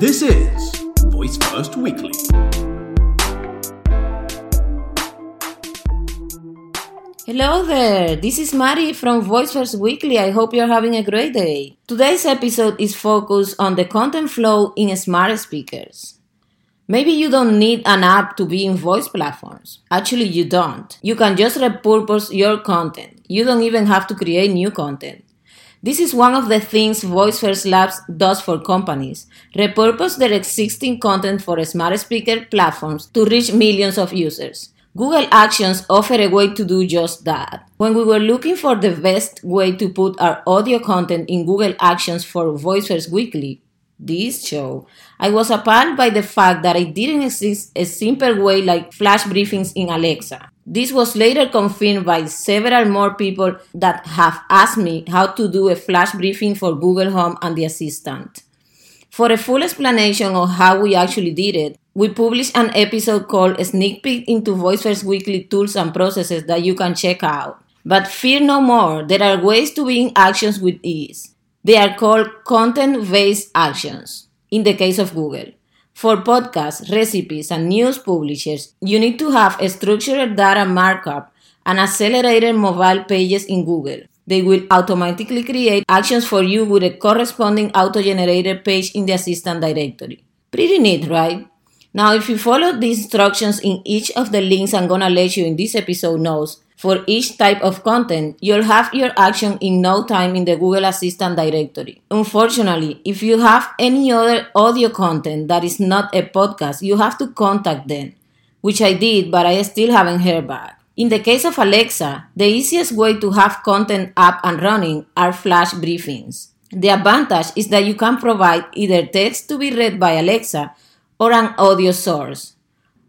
This is Voice First Weekly. Hello there, this is Mari from Voice First Weekly. I hope you're having a great day. Today's episode is focused on the content flow in smart speakers. Maybe you don't need an app to be in voice platforms. Actually, you don't. You can just repurpose your content. You don't even have to create new content. This is one of the things Voice First Labs does for companies. Repurpose their existing content for smart speaker platforms to reach millions of users. Google Actions offer a way to do just that. When we were looking for the best way to put our audio content in Google Actions for Voice First Weekly, this show, I was appalled by the fact that it didn't exist a simple way like flash briefings in Alexa. This was later confirmed by several more people that have asked me how to do a flash briefing for Google Home and the Assistant. For a full explanation of how we actually did it, we published an episode called Sneak Peek into Voice First Weekly Tools and Processes that you can check out. But fear no more, there are ways to be in actions with ease. They are called content based actions in the case of Google. For podcasts, recipes, and news publishers, you need to have a structured data markup and accelerated mobile pages in Google. They will automatically create actions for you with a corresponding auto generated page in the Assistant directory. Pretty neat, right? Now, if you follow the instructions in each of the links I'm gonna let you in this episode notes, for each type of content, you'll have your action in no time in the Google Assistant directory. Unfortunately, if you have any other audio content that is not a podcast, you have to contact them, which I did, but I still haven't heard back. In the case of Alexa, the easiest way to have content up and running are flash briefings. The advantage is that you can provide either text to be read by Alexa or an audio source.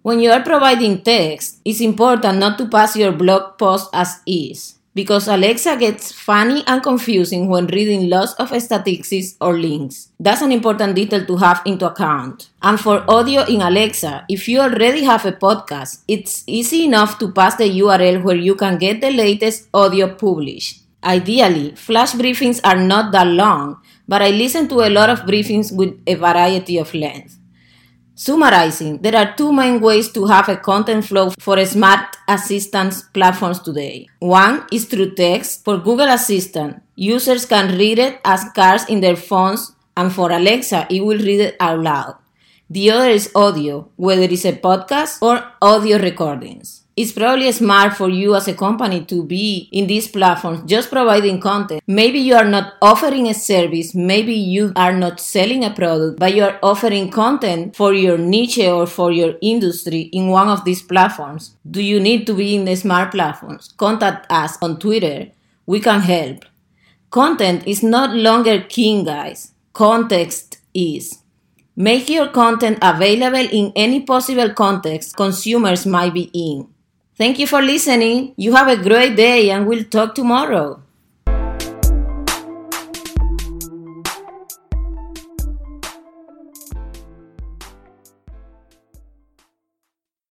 When you are providing text, it's important not to pass your blog post as is because Alexa gets funny and confusing when reading lots of statistics or links. That's an important detail to have into account. And for audio in Alexa, if you already have a podcast, it's easy enough to pass the URL where you can get the latest audio published. Ideally, flash briefings are not that long, but I listen to a lot of briefings with a variety of length. Summarizing, there are two main ways to have a content flow for smart assistants platforms today. One is through text. For Google Assistant, users can read it as cards in their phones, and for Alexa, it will read it out loud. The other is audio, whether it's a podcast or audio recordings it's probably smart for you as a company to be in these platforms just providing content. Maybe you are not offering a service, maybe you are not selling a product, but you are offering content for your niche or for your industry in one of these platforms. Do you need to be in the smart platforms? Contact us on Twitter. We can help. Content is not longer king, guys. Context is. Make your content available in any possible context consumers might be in. Thank you for listening. You have a great day and we'll talk tomorrow.